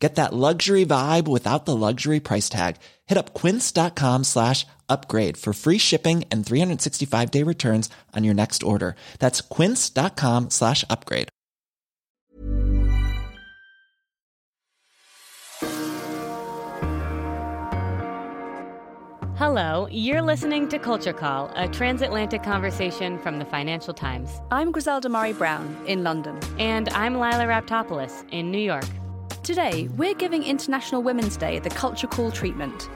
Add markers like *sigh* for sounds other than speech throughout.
Get that luxury vibe without the luxury price tag. Hit up quince.com slash upgrade for free shipping and 365 day returns on your next order. That's quince.com slash upgrade. Hello, you're listening to Culture Call, a transatlantic conversation from the Financial Times. I'm Griselda Murray Brown in London. And I'm Lila Raptopoulos in New York. Today, we're giving International Women's Day the Culture Call treatment.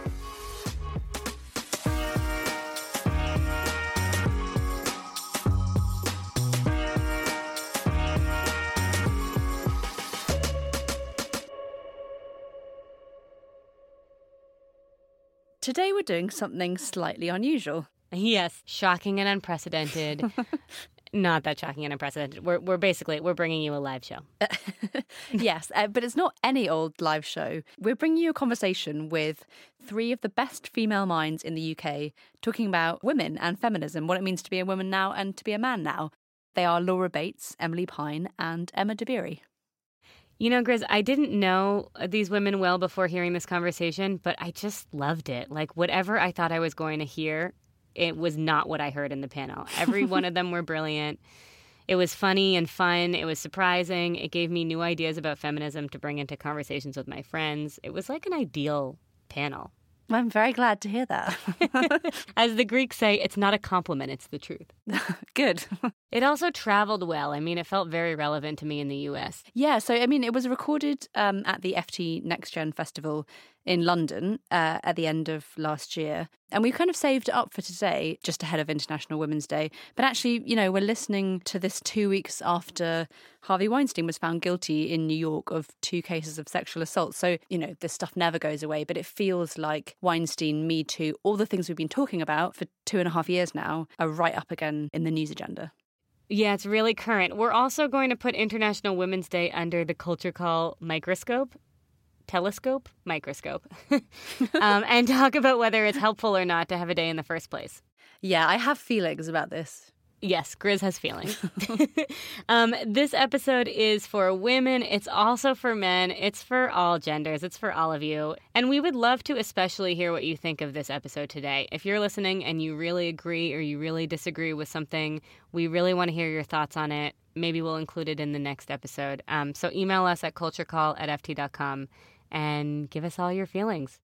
Today, we're doing something slightly unusual. Yes, shocking and unprecedented. *laughs* not that shocking and unprecedented. We're, we're basically we're bringing you a live show. *laughs* yes, uh, but it's not any old live show. We're bringing you a conversation with three of the best female minds in the UK talking about women and feminism, what it means to be a woman now and to be a man now. They are Laura Bates, Emilie Pine, and Emma Dabiri. You know, Grizz, I didn't know these women well before hearing this conversation, but I just loved it. Like, whatever I thought I was going to hear, it was not what I heard in the panel. Every *laughs* one of them were brilliant. It was funny and fun. It was surprising. It gave me new ideas about feminism to bring into conversations with my friends. It was like an ideal panel. I'm very glad to hear that. *laughs* As the Greeks say, it's not a compliment, it's the truth. *laughs* Good. it also traveled well. I mean, it felt very relevant to me in the US. Yeah, so I mean, it was recorded um, at the FT Next Gen Festival in London uh, at the end of last year. And we kind of saved it up for today, just ahead of International Women's Day. But actually, you know, we're listening to this two weeks after Harvey Weinstein was found guilty in New York of two cases of sexual assault. So, you know, this stuff never goes away, but it feels like Weinstein, Me Too, all the things we've been talking about for two and a half years now are right up again in the news agenda. Yeah, it's really current. We're also going to put International Women's Day under the culture call microscope telescope, microscope, *laughs* um, and talk about whether it's helpful or not to have a day in the first place. Yeah, I have feelings about this. Yes, Grizz has feelings. *laughs* *laughs* um, this episode is for women. It's also for men. It's for all genders. It's for all of you. And we would love to especially hear what you think of this episode today. If you're listening and you really agree or you really disagree with something, we really want to hear your thoughts on it. Maybe we'll include it in the next episode. Um, so email us at culturecall at ft.com and give us all your feelings.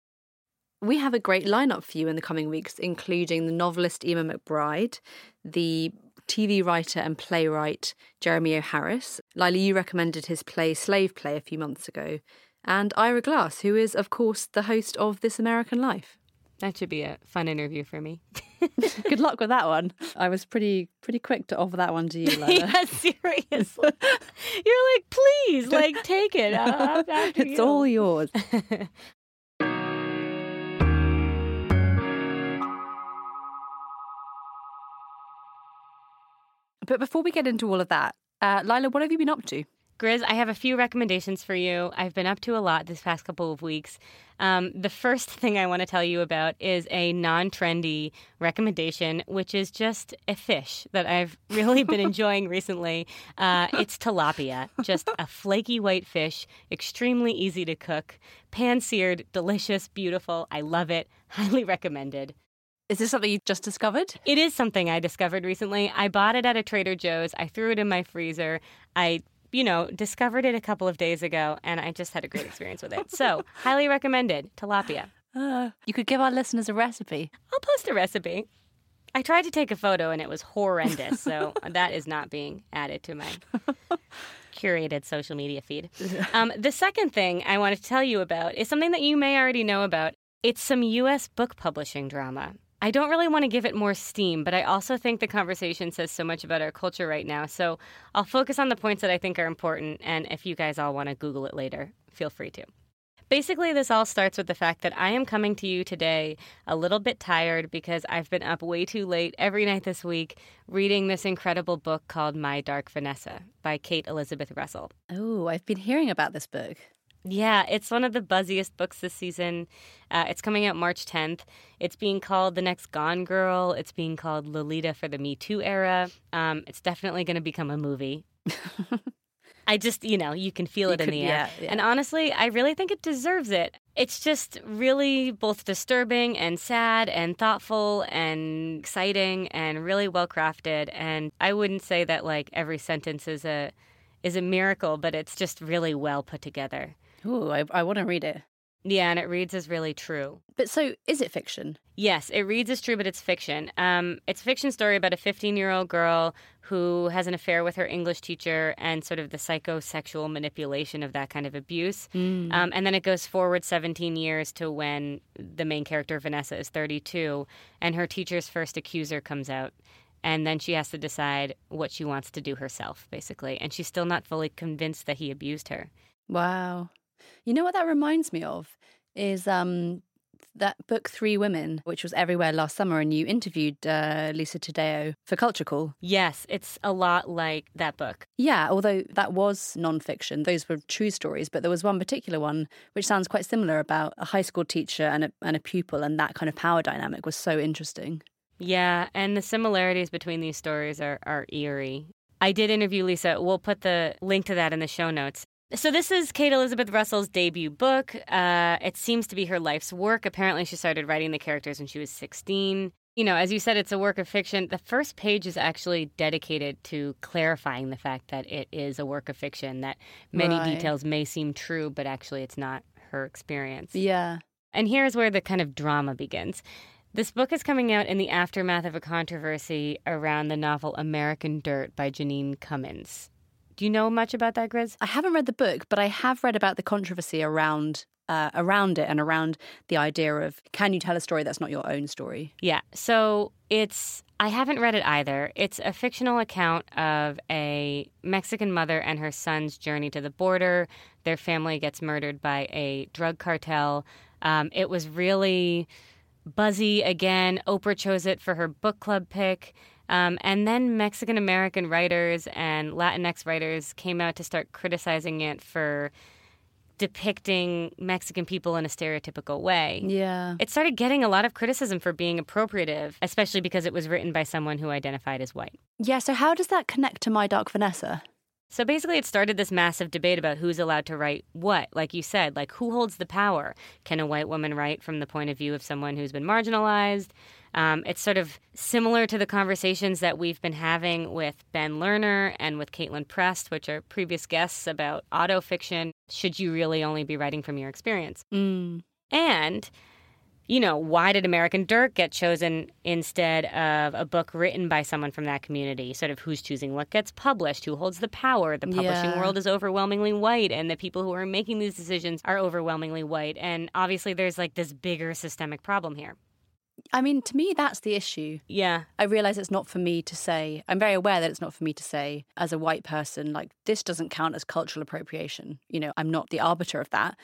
We have a great lineup for you in the coming weeks, including the novelist Eimear McBride, the TV writer and playwright Jeremy O'Harris. Harris. Lila, you recommended his play Slave Play a few months ago, and Ira Glass, who is, of course, the host of This American Life. That should be a fun interview for me. *laughs* Good luck with that one. I was pretty pretty quick to offer that one to you, *laughs* Lila. yeah, seriously. *laughs* You're like, please, like, take it. Uh, it's you. all yours. but before we get into all of that, uh, Lila, what have you been up to? Grizz, I have a few recommendations for you. I've been up to a lot this past couple of weeks. Um, the first *laughs* thing I want to tell you about is a non trendy recommendation, which is just a fish that I've *laughs* really been enjoying recently. Uh, it's tilapia, just a flaky white fish, extremely easy to cook, pan seared, delicious, beautiful. I love it. Highly recommended. Is this something you just discovered? It is something I discovered recently. I bought it at a Trader Joe's. I threw it in my freezer. I you know, discovered it a couple of days ago and I just had a great experience with it. So, *laughs* highly recommended tilapia. Uh, you could give our listeners a recipe. I'll post a recipe. I tried to take a photo and it was horrendous, so *laughs* that is not being added to my *laughs* curated social media feed. Um, the second thing I want to tell you about is something that you may already know about. It's some U.S. book publishing drama. I don't really want to give it more steam, but I also think the conversation says so much about our culture right now. So I'll focus on the points that I think are important. And if you guys all want to Google it later, feel free to. Basically, this all starts with the fact that I am coming to you today a little bit tired because I've been up way too late every night this week reading this incredible book called My Dark Vanessa by Kate Elizabeth Russell. Oh, I've been hearing about this book. Yeah, it's one of the buzziest books this season. Uh, it's coming out March 10th. It's being called The Next Gone Girl. It's being called Lolita for the Me Too era. Um, it's definitely going to become a movie. *laughs* I just, you know, you can feel it in could- the air. yeah, yeah. And honestly, I really think it deserves it. It's just really both disturbing and sad and thoughtful and exciting and really well crafted. And I wouldn't say that like every sentence is a is a miracle, but it's just really well put together. Ooh, I, I want to read it. Yeah, and it reads as really true. But so, is it fiction? Yes, it reads as true, but it's fiction. Um, it's a fiction story about a 15 year old girl who has an affair with her English teacher and sort of the psychosexual manipulation of that kind of abuse. Um, and then it goes forward 17 years to when the main character, Vanessa, is 32, and her teacher's first accuser comes out. And then she has to decide what she wants to do herself, basically. And she's still not fully convinced that he abused her. Wow. You know what that reminds me of is um that book Three Women, which was everywhere last summer, and you interviewed uh, Lisa Taddeo for Culture Call. Yes, it's a lot like that book. Yeah, although that was nonfiction, those were true stories. But there was one particular one which sounds quite similar about a high school teacher and a, and a pupil, and that kind of power dynamic was so interesting. Yeah, and the similarities between these stories are, are eerie. I did interview Lisa. We'll put the link to that in the show notes. So, this is Kate Elizabeth Russell's debut book. Uh, it seems to be her life's work. Apparently, she started writing the characters when she was 16. You know, as you said, it's a work of fiction. The first page is actually dedicated to clarifying the fact that it is a work of fiction, that many Right. details may seem true, but actually it's not her experience. Yeah. And here's where the kind of drama begins. This book is coming out in the aftermath of a controversy around the novel American Dirt by Jeanine Cummins. Do you know much about that, Grizz? I haven't read the book, but I have read about the controversy around uh, around it and around the idea of can you tell a story that's not your own story? Yeah. So it's, I haven't read it either. It's a fictional account of a Mexican mother and her son's journey to the border. Their family gets murdered by a drug cartel. Um, it was really buzzy again. Oprah chose it for her book club pick. Um, and then Mexican American writers and Latinx writers came out to start criticizing it for depicting Mexican people in a stereotypical way. Yeah. It started getting a lot of criticism for being appropriative, especially because it was written by someone who identified as white. Yeah, so how does that connect to My Dark Vanessa? So basically, it started this massive debate about who's allowed to write what. Like you said, like who holds the power? Can a white woman write from the point of view of someone who's been marginalized? Um, it's sort of similar to the conversations that we've been having with Ben Lerner and with Kaitlin Prest, which are previous guests about autofiction. Should you really only be writing from your experience? Mm. And, you know, why did American Dirt get chosen instead of a book written by someone from that community? Sort of who's choosing what gets published, who holds the power. The publishing Yeah. world is overwhelmingly white, and the people who are making these decisions are overwhelmingly white. And obviously, there's like this bigger systemic problem here. I mean, to me, that's the issue. Yeah. I realize it's not for me to say. I'm very aware that it's not for me to say as a white person, like, this doesn't count as cultural appropriation. You know, I'm not the arbiter of that.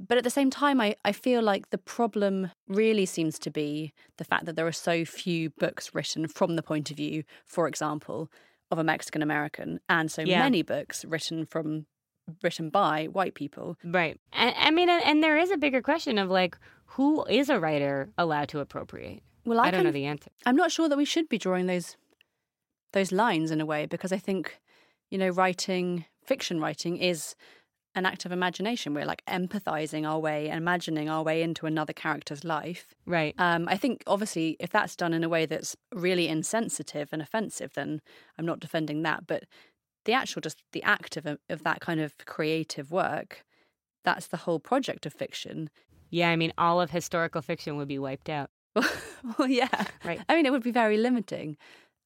But at the same time, I, I feel like the problem really seems to be the fact that there are so few books written from the point of view, for example, of a Mexican American, and so Yeah. many books written from written by white people. Right. And, I mean, and there is a bigger question of like, who is a writer allowed to appropriate? Well, I, I, don't know the answer. I'm not sure that we should be drawing those those lines in a way because I think, you know, writing fiction writing is an act of imagination. We're like empathizing our way, and imagining our way into another character's life. Right. Um, I think obviously if that's done in a way that's really insensitive and offensive, then I'm not defending that. But the actual just the act of of that kind of creative work, that's the whole project of fiction. Yeah. I mean, all of historical fiction would be wiped out. *laughs* well, yeah, Right. I mean, it would be very limiting.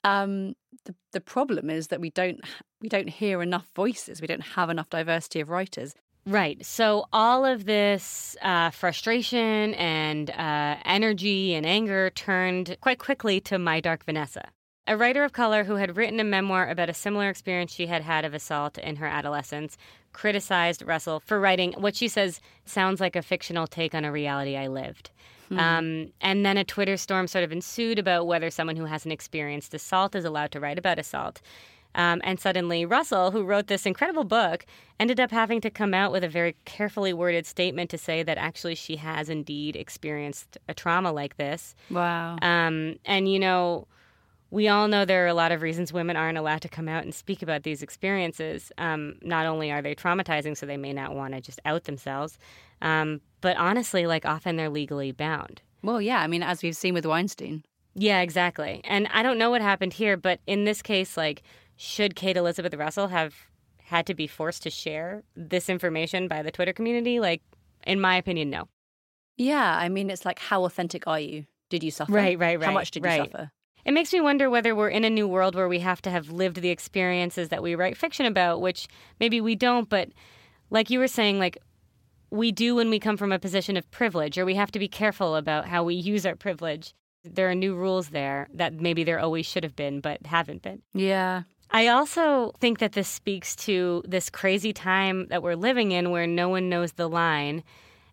Um, the the problem is that we don't we don't hear enough voices. We don't have enough diversity of writers. Right. So all of this uh, frustration and uh, energy and anger turned quite quickly to My Dark Vanessa. A writer of color who had written a memoir about a similar experience she had had of assault in her adolescence criticized Russell for writing what she says sounds like a fictional take on a reality I lived. Hmm. Um, and then a Twitter storm sort of ensued about whether someone who hasn't experienced assault is allowed to write about assault. Um, and suddenly, Russell, who wrote this incredible book, ended up having to come out with a very carefully worded statement to say that actually she has indeed experienced a trauma like this. Wow. Um, and, you know, we all know there are a lot of reasons women aren't allowed to come out and speak about these experiences. Um, not only are they traumatizing, so they may not want to just out themselves, um, but honestly, like often they're legally bound. Well, yeah. I mean, as we've seen with Weinstein. Yeah, exactly. And I don't know what happened here, but in this case, like should Kate Elizabeth Russell have had to be forced to share this information by the Twitter community? Like, in my opinion, no. Yeah, I mean, it's like, how authentic are you? Did you suffer? Right, right, right. How much did right. you suffer? It makes me wonder whether we're in a new world where we have to have lived the experiences that we write fiction about, which maybe we don't, but like you were saying, like we do when we come from a position of privilege, or we have to be careful about how we use our privilege. There are new rules there that maybe there always should have been, but haven't been. Yeah. I also think that this speaks to this crazy time that we're living in where no one knows the line.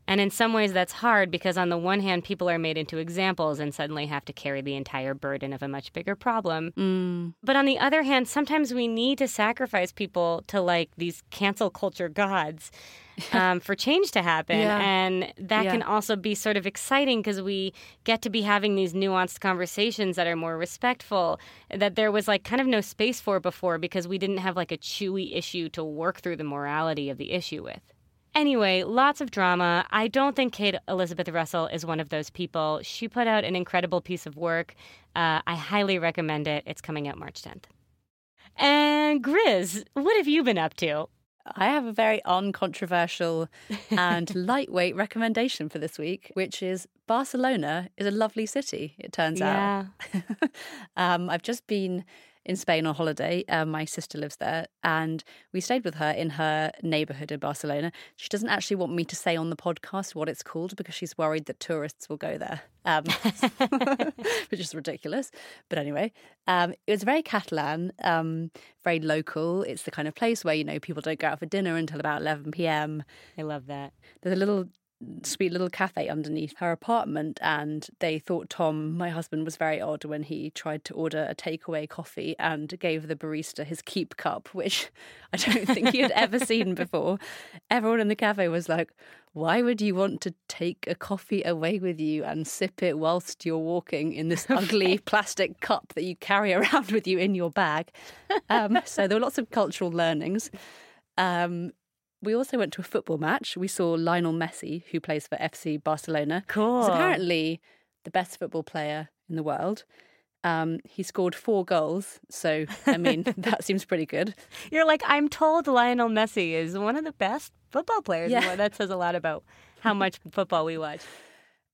And in some ways, that's hard because, on the one hand, people are made into examples and suddenly have to carry the entire burden of a much bigger problem. Mm. But on the other hand, sometimes we need to sacrifice people to like these cancel culture gods *laughs* um, for change to happen. Yeah. And that Yeah. can also be sort of exciting because we get to be having these nuanced conversations that are more respectful, that there was like kind of no space for before because we didn't have like a chewy issue to work through the morality of the issue with. Anyway, lots of drama. I don't think Kate Elizabeth Russell is one of those people. She put out an incredible piece of work. Uh, I highly recommend it. It's coming out March 10th. And Grizz, what have you been up to? I have a very uncontroversial and *laughs* lightweight recommendation for this week, which is Barcelona is a lovely city, it turns Yeah. out. *laughs* um, I've just been in Spain on holiday. Um, my sister lives there, and we stayed with her in her neighborhood in Barcelona. She doesn't actually want me to say on the podcast what it's called because she's worried that tourists will go there, um, *laughs* which is ridiculous. But anyway, um, it was very Catalan, um, very local. It's the kind of place where you know people don't go out for dinner until about eleven p.m. I love that. There's a little sweet little cafe underneath her apartment and they thought Tom, my husband, was very odd when he tried to order a takeaway coffee and gave the barista his keep cup, which *laughs* I don't think he had ever seen before. Everyone in the cafe was like, why would you want to take a coffee away with you and sip it whilst you're walking in this *laughs* ugly plastic cup that you carry around with you in your bag? Um, so there were lots of cultural learnings. Um, we also went to a football match. We saw Lionel Messi, who plays for FC Barcelona. Cool. He's apparently the best football player in the world. Um, he scored four goals, so I mean *laughs* that seems pretty good. You're like, I'm told Lionel Messi is one of the best football players. Yeah. That says a lot about how much *laughs* football we watch.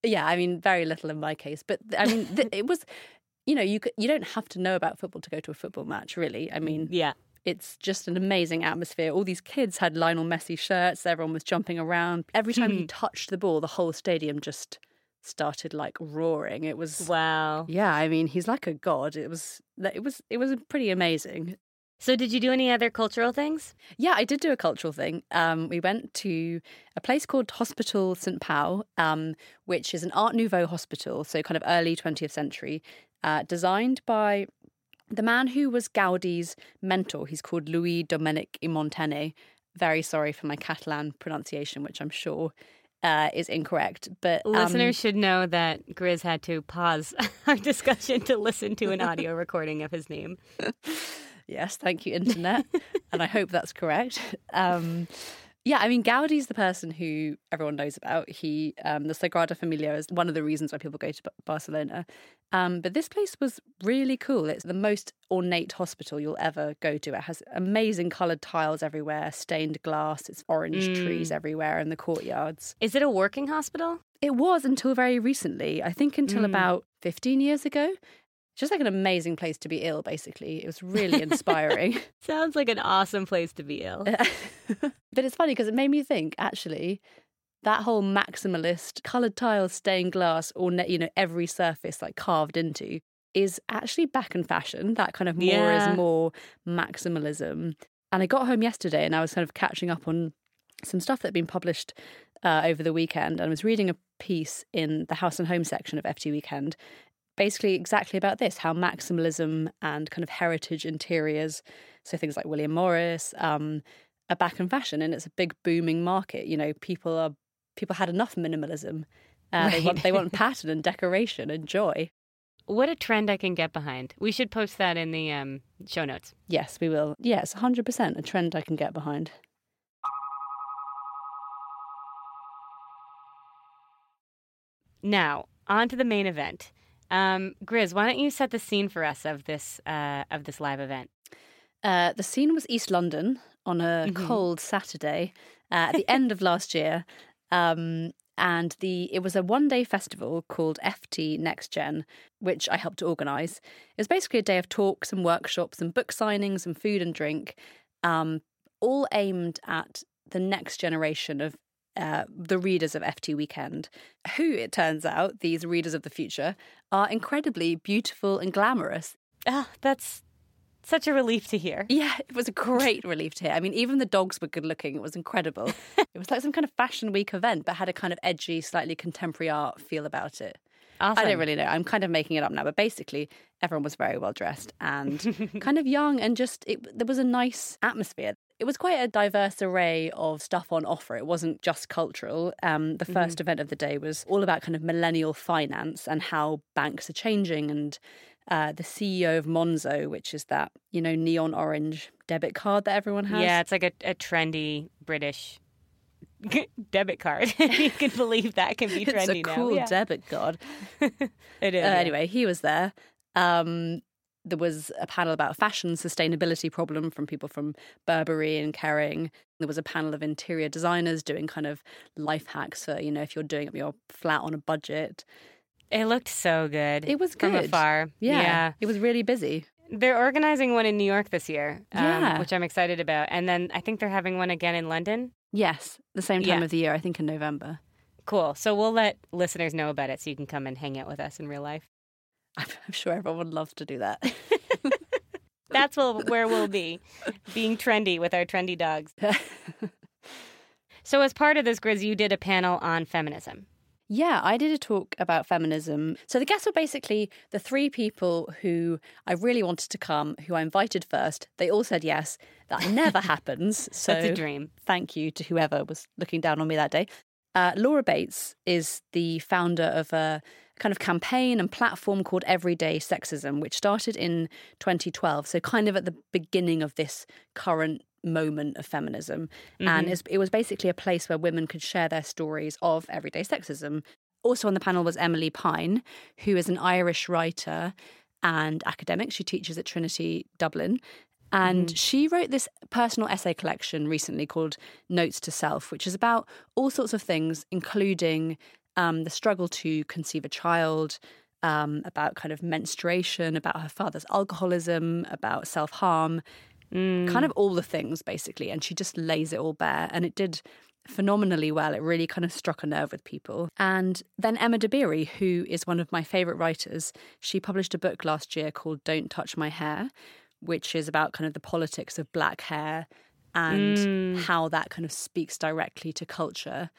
Yeah, I mean very little in my case, but I mean th- *laughs* it was, you know, you you don't have to know about football to go to a football match, really. I mean, Yeah. It's just an amazing atmosphere. All these kids had Lionel Messi shirts. Everyone was jumping around. Every time he touched the ball, the whole stadium just started like roaring. It was Wow. yeah. I mean, he's like a god. It was it was it was pretty amazing. So, did you do any other cultural things? Yeah, I did do a cultural thing. Um, we went to a place called Hospital St. Pau, um, which is an Art Nouveau hospital, so kind of early 20th century, uh, designed by the man who was Gaudi's mentor. He's called Lluís Domènech i Montaner. Very sorry for my Catalan pronunciation, which I'm sure uh, is incorrect. But um, Listeners should know that Grizz had to pause *laughs* our discussion to listen to an audio *laughs* recording of his name. Yes, thank you, internet. and I hope that's correct. Um, yeah, I mean, Gaudi's the person who everyone knows about. He, um, the Sagrada Familia is one of the reasons why people go to Barcelona. Um, but this place was really cool. It's the most ornate hospital you'll ever go to. It has amazing coloured tiles everywhere, stained glass. It's orange trees everywhere in the courtyards. Is it a working hospital? It was until very recently. I think until about 15 years ago. Just like an amazing place to be ill, basically. It was really inspiring. *laughs* Sounds like an awesome place to be ill. *laughs* but it's funny because it made me think actually that whole maximalist colored tiles stained glass or you know every surface like carved into is actually back in fashion. That kind of more Yeah. is more maximalism. And I got home yesterday and I was kind of catching up on some stuff that had been published uh, over the weekend. And I was reading a piece in the House and Home section of FT Weekend, basically exactly about this how maximalism and kind of heritage interiors, so things like William Morris, um, are back in fashion. And it's a big booming market. You know, people are people had enough minimalism. Uh, They want they want *laughs* pattern and decoration and joy. What a trend I can get behind. We should post that in the um, show notes. Yes, we will. Yes, hundred percent a trend I can get behind. Now, on to the main event. Um, Grizz, why don't you set the scene for us of this uh, of this live event? Uh, the scene was East London on a Mhm. cold Saturday uh, at the end of last year, um, and the it was a one day festival called FT Next Gen, which I helped to organise. It was basically a day of talks and workshops and book signings and food and drink, um, all aimed at the next generation of. Uh, the readers of FT Weekend, who it turns out, these readers of the future, are incredibly beautiful and glamorous. Oh, that's such a relief to hear. Yeah, it was a great relief to hear. I mean, even the dogs were good looking. It was incredible. *laughs* it was like some kind of fashion week event, but had a kind of edgy, slightly contemporary art feel about it. Awesome. I don't really know. I'm kind of making it up now, but basically, everyone was very well dressed and *laughs* kind of young, and just it, there was a nice atmosphere. It was quite a diverse array of stuff on offer. It wasn't just cultural. Um, the 1st event of the day was all about kind of millennial finance and how banks are changing and uh, the CEO of Monzo, which is that you know neon orange debit card that everyone has. Yeah, it's like a, a trendy British *laughs* debit card. *laughs* you can believe that can be trendy *laughs* it's a now. cool Yeah. debit card. It is. Uh, yeah. Anyway, he was there. Um, there was a panel about fashion sustainability problem from people from Burberry and Kering. There was a panel of interior designers doing kind of life hacks for, you know, if you're doing up your flat on a budget. It looked so good. It was good. from afar. Yeah. It was really busy. They're organizing one in New York this year, um, Yeah. which I'm excited about. And then I think they're having one again in London. Yes, the same time Yeah. of the year, I think in November. Cool. So we'll let listeners know about it so you can come and hang out with us in real life. I'm, I'm sure everyone would love to do that. *laughs* That's where where we'll be, being trendy with our trendy dogs. *laughs* So, as part of this, Grizz, you did a panel on feminism. Yeah, I did a talk about feminism. So the guests were basically the three people who I really wanted to come, who I invited first. They all said yes. That never *laughs* happens. So That's a dream. thank you to whoever was looking down on me that day. Uh, Laura Bates is the founder of a kind of campaign and platform called Everyday Sexism, which started in 2012. So, kind of at the beginning of this current moment of feminism. And it was basically a place where women could share their stories of everyday sexism. Also on the panel was Emilie Pine, who is an Irish writer and academic. She teaches at Trinity Dublin. And she wrote this personal essay collection recently called Notes to Self, which is about all sorts of things, including um, the struggle to conceive a child, um, about kind of menstruation, about her father's alcoholism, about self harm, kind of all the things basically. And she just lays it all bare. And it did phenomenally well. It really kind of struck a nerve with people. And then Emma Dabiri, who is one of my favourite writers, she published a book last year called Don't Touch My Hair, which is about kind of the politics of black hair and how that kind of speaks directly to culture.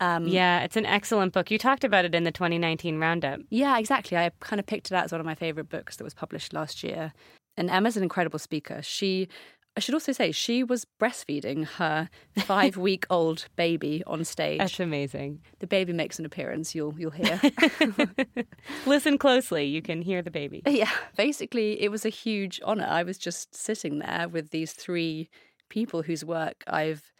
Um, Yeah, it's an excellent book. You talked about it in the 2019 roundup. Yeah, exactly. I kind of picked it out as one of my favorite books that was published last year. And Emma's an incredible speaker. She, I should also say, she was breastfeeding her five week old *laughs* baby on stage. That's amazing. the baby makes an appearance. You'll you'll hear. *laughs* Listen closely. You can hear the baby. *laughs* yeah, basically, it was a huge honor. I was just sitting there with these three people whose work I've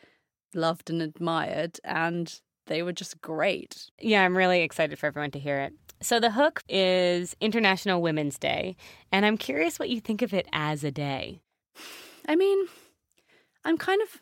loved and admired, and they were just great. Yeah, I'm really excited for everyone to hear it. So, the hook is International Women's Day, and I'm curious what you think of it as a day. I mean, I'm kind of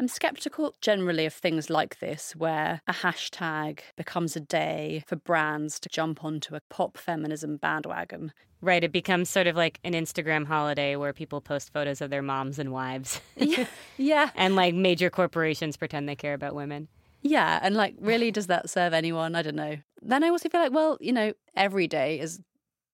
I'm skeptical generally of things like this where a hashtag becomes a day for brands to jump onto a pop feminism bandwagon. Right, it becomes sort of like an Instagram holiday where people post photos of their moms and wives. Yeah. *laughs* Yeah. and like major corporations pretend they care about women. Yeah, and like really does that serve anyone? I don't know. Then I also feel like well, you know, every day is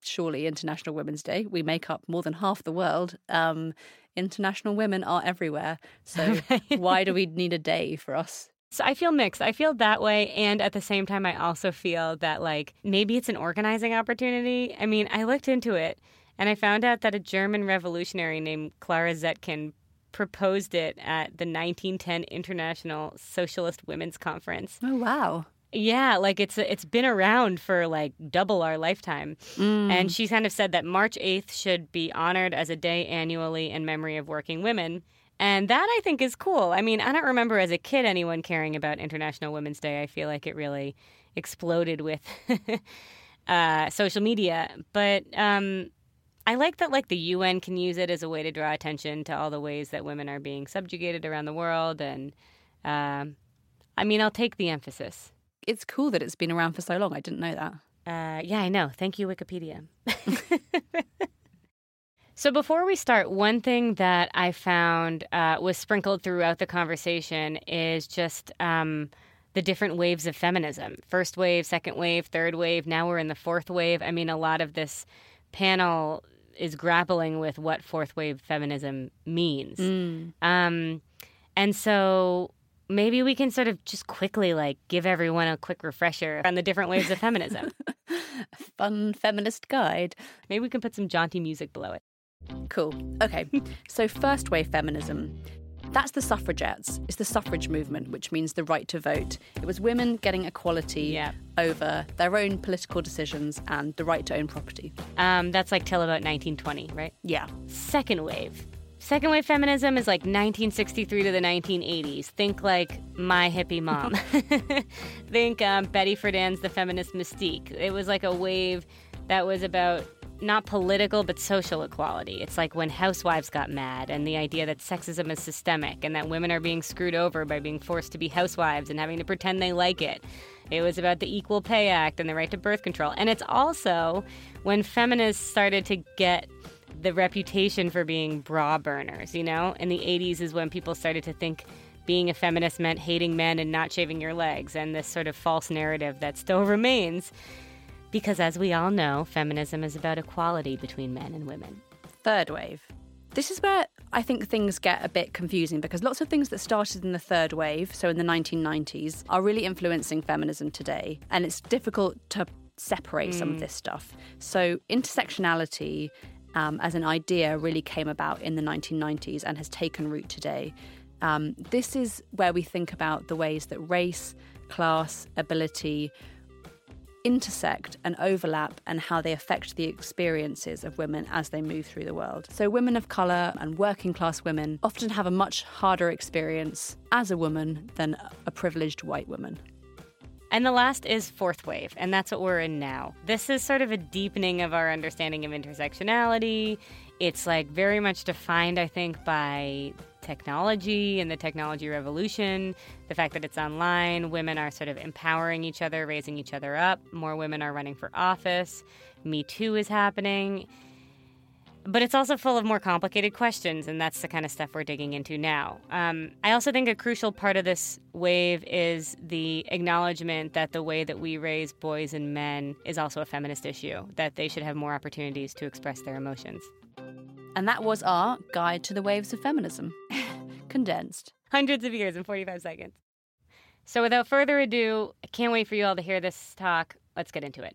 surely International Women's Day. We make up more than half the world. Um, international women are everywhere. So *laughs* why do we need a day for us? So I feel mixed. I feel that way. And at the same time, I also feel that, like, maybe it's an organizing opportunity. I mean, I looked into it and I found out that a German revolutionary named Clara Zetkin proposed it at the 1910 International Socialist Women's Conference. Oh, wow. Yeah, like it's it's been around for like double our lifetime. Mm. And she kind of said that March 8th should be honored as a day annually in memory of working women. And that I think is cool. I mean, I don't remember as a kid anyone caring about International Women's Day. I feel like it really exploded with *laughs* uh, social media. But um, I like that like the UN can use it as a way to draw attention to all the ways that women are being subjugated around the world. And uh, I mean, I'll take the emphasis. It's cool that it's been around for so long. I didn't know that. Uh, yeah, I know. Thank you, Wikipedia. *laughs* So, before we start, one thing that I found uh, was sprinkled throughout the conversation is just um, the different waves of feminism first wave, second wave, third wave. Now we're in the fourth wave. I mean, a lot of this panel is grappling with what fourth wave feminism means. Mm. Um, and so, maybe we can sort of just quickly like give everyone a quick refresher on the different waves of feminism. *laughs* Fun feminist guide. Maybe we can put some jaunty music below it. Cool. Okay. so, first wave feminism. That's the suffragettes. It's the suffrage movement, which means the right to vote. It was women getting equality yeah. over their own political decisions and the right to own property. Um, that's like till about 1920, right? Yeah. Second wave. Second wave feminism is like 1963 to the 1980s. Think like my hippie mom. *laughs* *laughs* Think um, Betty Friedan's The Feminine Mystique. It was like a wave that was about not political but social equality. It's like when housewives got mad and the idea that sexism is systemic and that women are being screwed over by being forced to be housewives and having to pretend they like it. It was about the Equal Pay Act and the right to birth control. And it's also when feminists started to get the reputation for being bra burners, you know? In the 80s is when people started to think being a feminist meant hating men and not shaving your legs, and this sort of false narrative that still remains. Because as we all know, feminism is about equality between men and women. Third wave. This is where I think things get a bit confusing because lots of things that started in the third wave, so in the 1990s, are really influencing feminism today. And it's difficult to separate mm. some of mm. this stuff. So, intersectionality um, as an idea really came about in the 1990s and has taken root today. Um, this is where we think about the ways that race, class, ability, intersect and overlap and how they affect the experiences of women as they move through the world. So, women of colour and working class women often have a much harder experience as a woman than a privileged white woman. And the last is fourth wave, and that's what we're in now. This is sort of a deepening of our understanding of intersectionality. It's like very much defined, I think, by technology and the technology revolution, the fact that it's online, women are sort of empowering each other, raising each other up, more women are running for office, Me Too is happening. But it's also full of more complicated questions, and that's the kind of stuff we're digging into now. Um, I also think a crucial part of this wave is the acknowledgement that the way that we raise boys and men is also a feminist issue, that they should have more opportunities to express their emotions. And that was our Guide to the Waves of Feminism, *laughs* condensed. Hundreds of years in 45 seconds. So without further ado, I can't wait for you all to hear this talk. Let's get into it.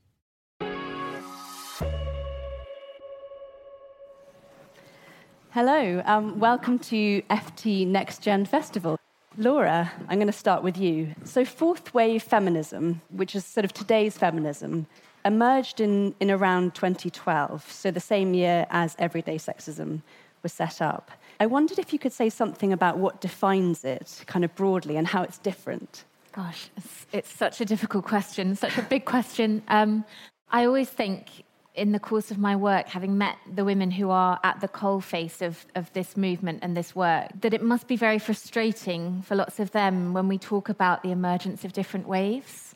Hello, um, welcome to FT Next Gen Festival. Laura, I'm going to start with you. So, fourth wave feminism, which is sort of today's feminism, emerged in, in around 2012, so the same year as Everyday Sexism was set up. I wondered if you could say something about what defines it, kind of broadly, and how it's different. Gosh, it's, it's such a difficult question, such a big question. Um, I always think in the course of my work, having met the women who are at the coalface of, of this movement and this work, that it must be very frustrating for lots of them when we talk about the emergence of different waves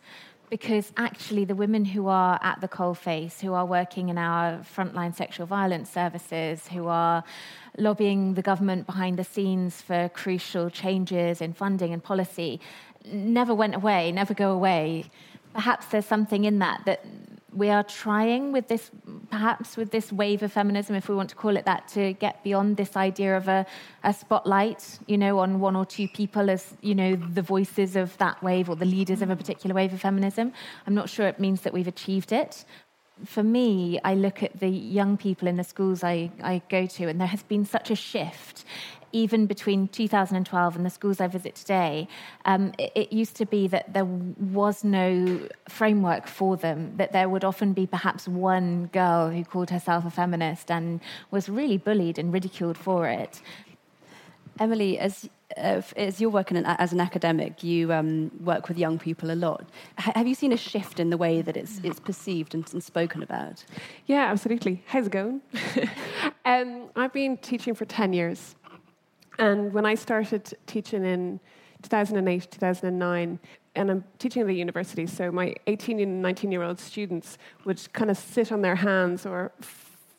because actually the women who are at the coalface, who are working in our frontline sexual violence services, who are lobbying the government behind the scenes for crucial changes in funding and policy, never went away, never go away. Perhaps there's something in that that we are trying with this, perhaps with this wave of feminism, if we want to call it that, to get beyond this idea of a, a spotlight, you know, on one or two people as, you know, the voices of that wave or the leaders of a particular wave of feminism. I'm not sure it means that we've achieved it. For me, I look at the young people in the schools I, I go to, and there has been such a shift even between 2012 and the schools I visit today, um, it, it, used to be that there was no framework for them, that there would often be perhaps one girl who called herself a feminist and was really bullied and ridiculed for it. Emily, as uh, as you're working as an academic, you um, work with young people a lot. H- have you seen a shift in the way that it's it's perceived and, and spoken about? Yeah, absolutely. How's it going? *laughs* um, I've been teaching for ten years, and when I started teaching in 2008, 2009, and I'm teaching at the university, so my 18 and 19 year old students would kind of sit on their hands or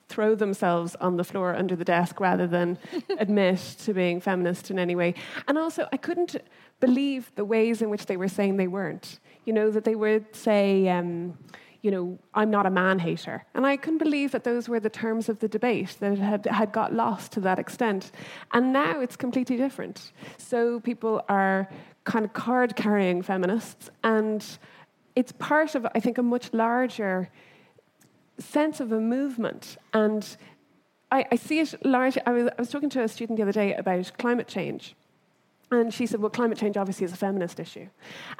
throw themselves on the floor under the desk rather than *laughs* admit to being feminist in any way. And also, I couldn't believe the ways in which they were saying they weren't. You know, that they would say, um, you know, I'm not a man hater. And I couldn't believe that those were the terms of the debate, that it had, had got lost to that extent. And now it's completely different. So people are kind of card carrying feminists, and it's part of, I think, a much larger sense of a movement. And I, I see it largely. I was, I was talking to a student the other day about climate change. And she said, well, climate change obviously is a feminist issue.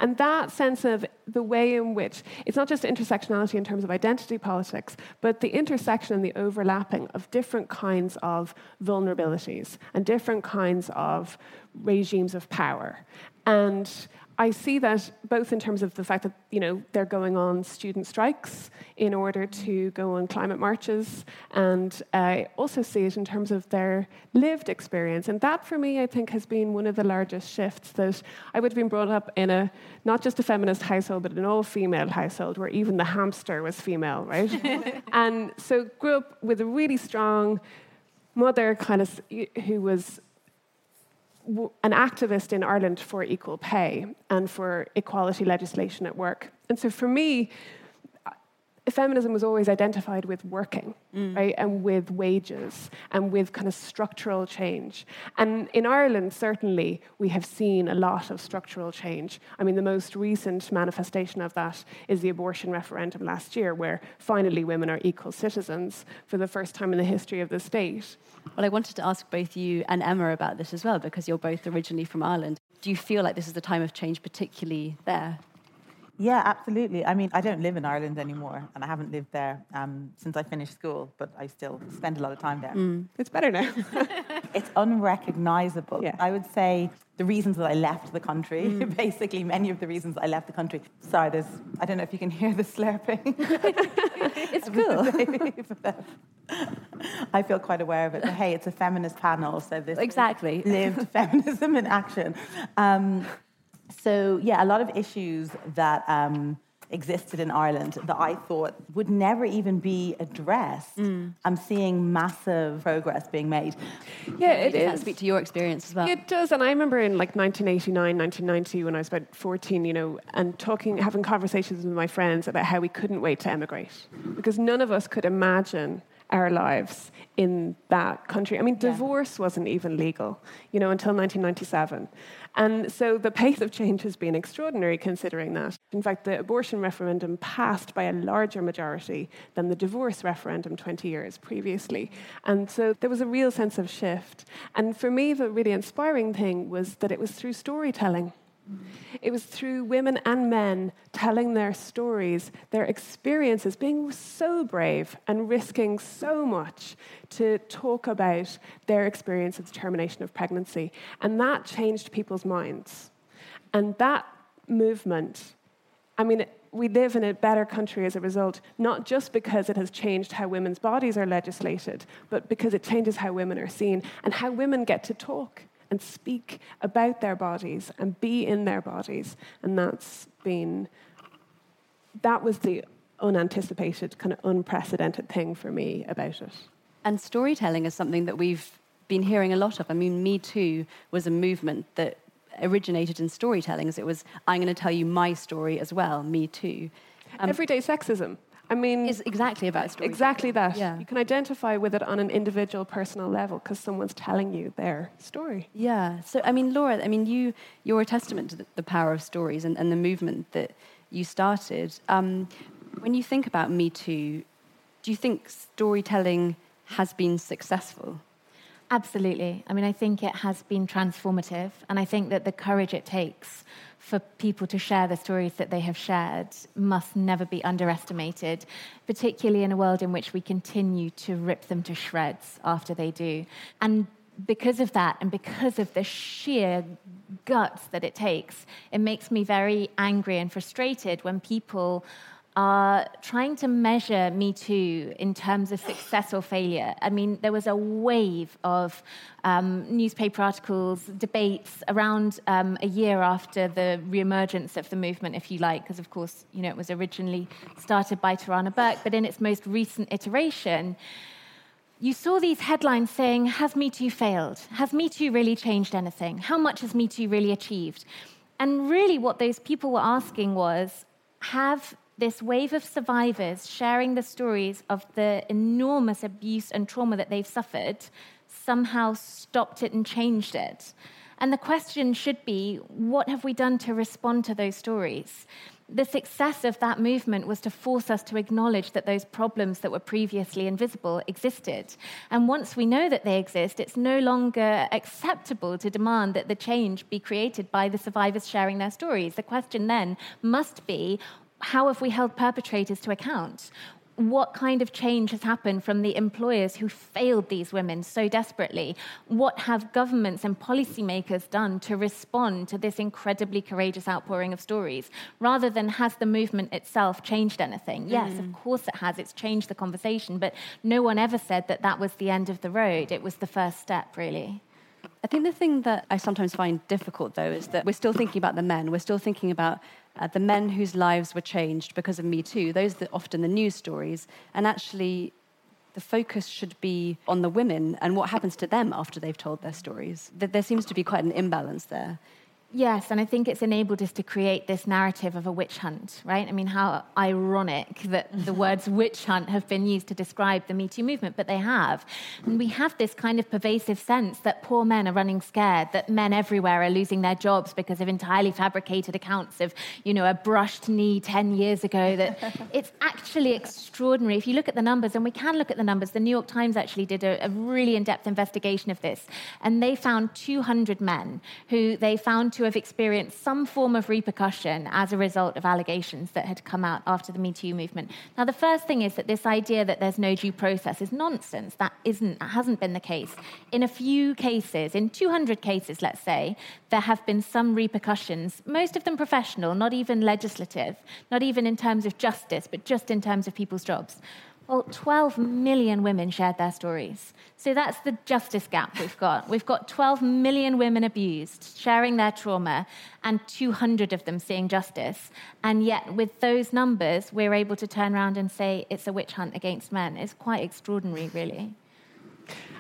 And that sense of the way in which it's not just intersectionality in terms of identity politics, but the intersection and the overlapping of different kinds of vulnerabilities and different kinds of regimes of power. And I see that both in terms of the fact that you know they're going on student strikes in order mm. to go on climate marches, and I also see it in terms of their lived experience. And that, for me, I think has been one of the largest shifts. That I would have been brought up in a not just a feminist household, but an all-female household where even the hamster was female, right? *laughs* and so grew up with a really strong mother, kind of who was an activist in Ireland for equal pay and for equality legislation at work. And so for me, feminism was always identified with working, mm. right, and with wages and with kind of structural change. And in Ireland, certainly, we have seen a lot of structural change. I mean, the most recent manifestation of that is the abortion referendum last year, where finally women are equal citizens for the first time in the history of the state. Well, I wanted to ask both you and Emma about this as well, because you're both originally from Ireland. Do you feel like this is a time of change, particularly there? Yeah, absolutely. I mean, I don't live in Ireland anymore, and I haven't lived there um, since I finished school, but I still spend a lot of time there. Mm. It's better now. *laughs* it's unrecognizable. Yeah. I would say the reasons that I left the country, mm. *laughs* basically, many of the reasons I left the country. Sorry, there's, I don't know if you can hear the slurping. *laughs* it's cool. I feel quite aware of it. But hey, it's a feminist panel, so this exactly lived feminism in action. Um, so, yeah, a lot of issues that um, existed in Ireland that I thought would never even be addressed. Mm. I'm seeing massive progress being made. Yeah, it Does is. speak to your experience as well? It does. And I remember in like 1989, 1990, when I was about 14, you know, and talking, having conversations with my friends about how we couldn't wait to emigrate because none of us could imagine our lives in that country. I mean, yeah. divorce wasn't even legal, you know, until 1997. And so the pace of change has been extraordinary considering that. In fact, the abortion referendum passed by a larger majority than the divorce referendum 20 years previously. And so there was a real sense of shift. And for me, the really inspiring thing was that it was through storytelling. It was through women and men telling their stories, their experiences, being so brave and risking so much to talk about their experience of the termination of pregnancy. And that changed people's minds. And that movement, I mean, we live in a better country as a result, not just because it has changed how women's bodies are legislated, but because it changes how women are seen and how women get to talk and speak about their bodies and be in their bodies. And that's been, that was the unanticipated, kind of unprecedented thing for me about it. And storytelling is something that we've been hearing a lot of. I mean, Me Too was a movement that originated in storytelling, as it was, I'm going to tell you my story as well, Me Too. Um, Everyday sexism. I mean, It's exactly about story. exactly that. Yeah. You can identify with it on an individual, personal level because someone's telling you their story. Yeah. So, I mean, Laura, I mean, you, you're a testament to the, the power of stories and, and the movement that you started. Um, when you think about Me Too, do you think storytelling has been successful? Absolutely. I mean, I think it has been transformative, and I think that the courage it takes for people to share the stories that they have shared must never be underestimated, particularly in a world in which we continue to rip them to shreds after they do. And because of that, and because of the sheer guts that it takes, it makes me very angry and frustrated when people are trying to measure Me Too in terms of success or failure. I mean, there was a wave of um, newspaper articles, debates around um, a year after the reemergence of the movement, if you like, because of course, you know, it was originally started by Tarana Burke, but in its most recent iteration, you saw these headlines saying, Has Me Too failed? Has Me Too really changed anything? How much has Me Too really achieved? And really, what those people were asking was, Have this wave of survivors sharing the stories of the enormous abuse and trauma that they've suffered somehow stopped it and changed it? And the question should be what have we done to respond to those stories? The success of that movement was to force us to acknowledge that those problems that were previously invisible existed. And once we know that they exist, it's no longer acceptable to demand that the change be created by the survivors sharing their stories. The question then must be how have we held perpetrators to account? What kind of change has happened from the employers who failed these women so desperately? What have governments and policymakers done to respond to this incredibly courageous outpouring of stories? Rather than has the movement itself changed anything? Yes, of mm-hmm. course it has. It's changed the conversation, but no one ever said that that was the end of the road. It was the first step, really. I think the thing that I sometimes find difficult, though, is that we're still thinking about the men. We're still thinking about uh, the men whose lives were changed because of Me Too. Those are often the news stories. And actually, the focus should be on the women and what happens to them after they've told their stories. There seems to be quite an imbalance there. Yes, and I think it's enabled us to create this narrative of a witch hunt, right? I mean, how ironic that the *laughs* words witch hunt have been used to describe the Me Too movement, but they have. And we have this kind of pervasive sense that poor men are running scared, that men everywhere are losing their jobs because of entirely fabricated accounts of, you know, a brushed knee 10 years ago. That *laughs* it's actually extraordinary. If you look at the numbers, and we can look at the numbers, the New York Times actually did a, a really in depth investigation of this, and they found 200 men who they found to have experienced some form of repercussion as a result of allegations that had come out after the Me Too movement. Now, the first thing is that this idea that there's no due process is nonsense. That isn't, that hasn't been the case. In a few cases, in 200 cases, let's say, there have been some repercussions, most of them professional, not even legislative, not even in terms of justice, but just in terms of people's jobs. Well, 12 million women shared their stories. So that's the justice gap we've got. We've got 12 million women abused, sharing their trauma, and 200 of them seeing justice. And yet, with those numbers, we're able to turn around and say it's a witch hunt against men. It's quite extraordinary, really.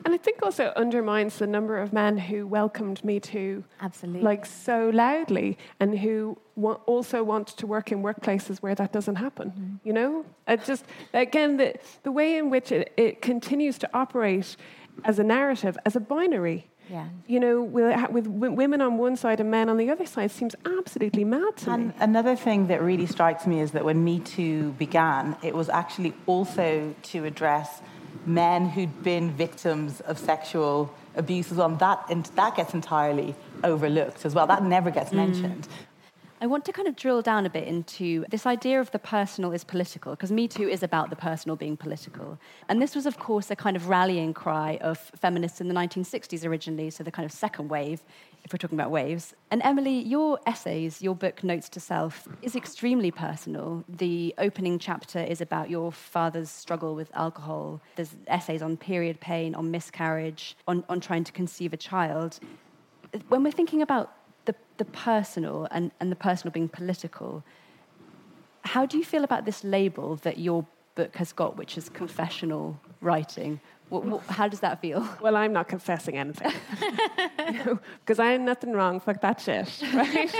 And I think also undermines the number of men who welcomed Me Too Absolutely. like so loudly and who wa- also want to work in workplaces where that doesn't happen. Mm-hmm. You know, it just again the the way in which it, it continues to operate as a narrative, as a binary. Yeah. You know, with, with women on one side and men on the other side seems absolutely mad to And me. another thing that really strikes me is that when Me Too began, it was actually also to address men who'd been victims of sexual abuse as well. And that, and that gets entirely overlooked as well. That never gets mm. mentioned. I want to kind of drill down a bit into this idea of the personal is political, because Me Too is about the personal being political. And this was, of course, a kind of rallying cry of feminists in the 1960s originally, so the kind of second wave, if we're talking about waves. And Emilie, your essays, your book, Notes to Self, is extremely personal. The opening chapter is about your father's struggle with alcohol. There's essays on period pain, on miscarriage, on, on trying to conceive a child. When we're thinking about the, the personal and, and the personal being political, how do you feel about this label that your book has got, which is confessional writing. What, what, how does that feel? *laughs* Well, I'm not confessing anything *laughs* *laughs* because I ain't nothing wrong. Fuck that shit, right?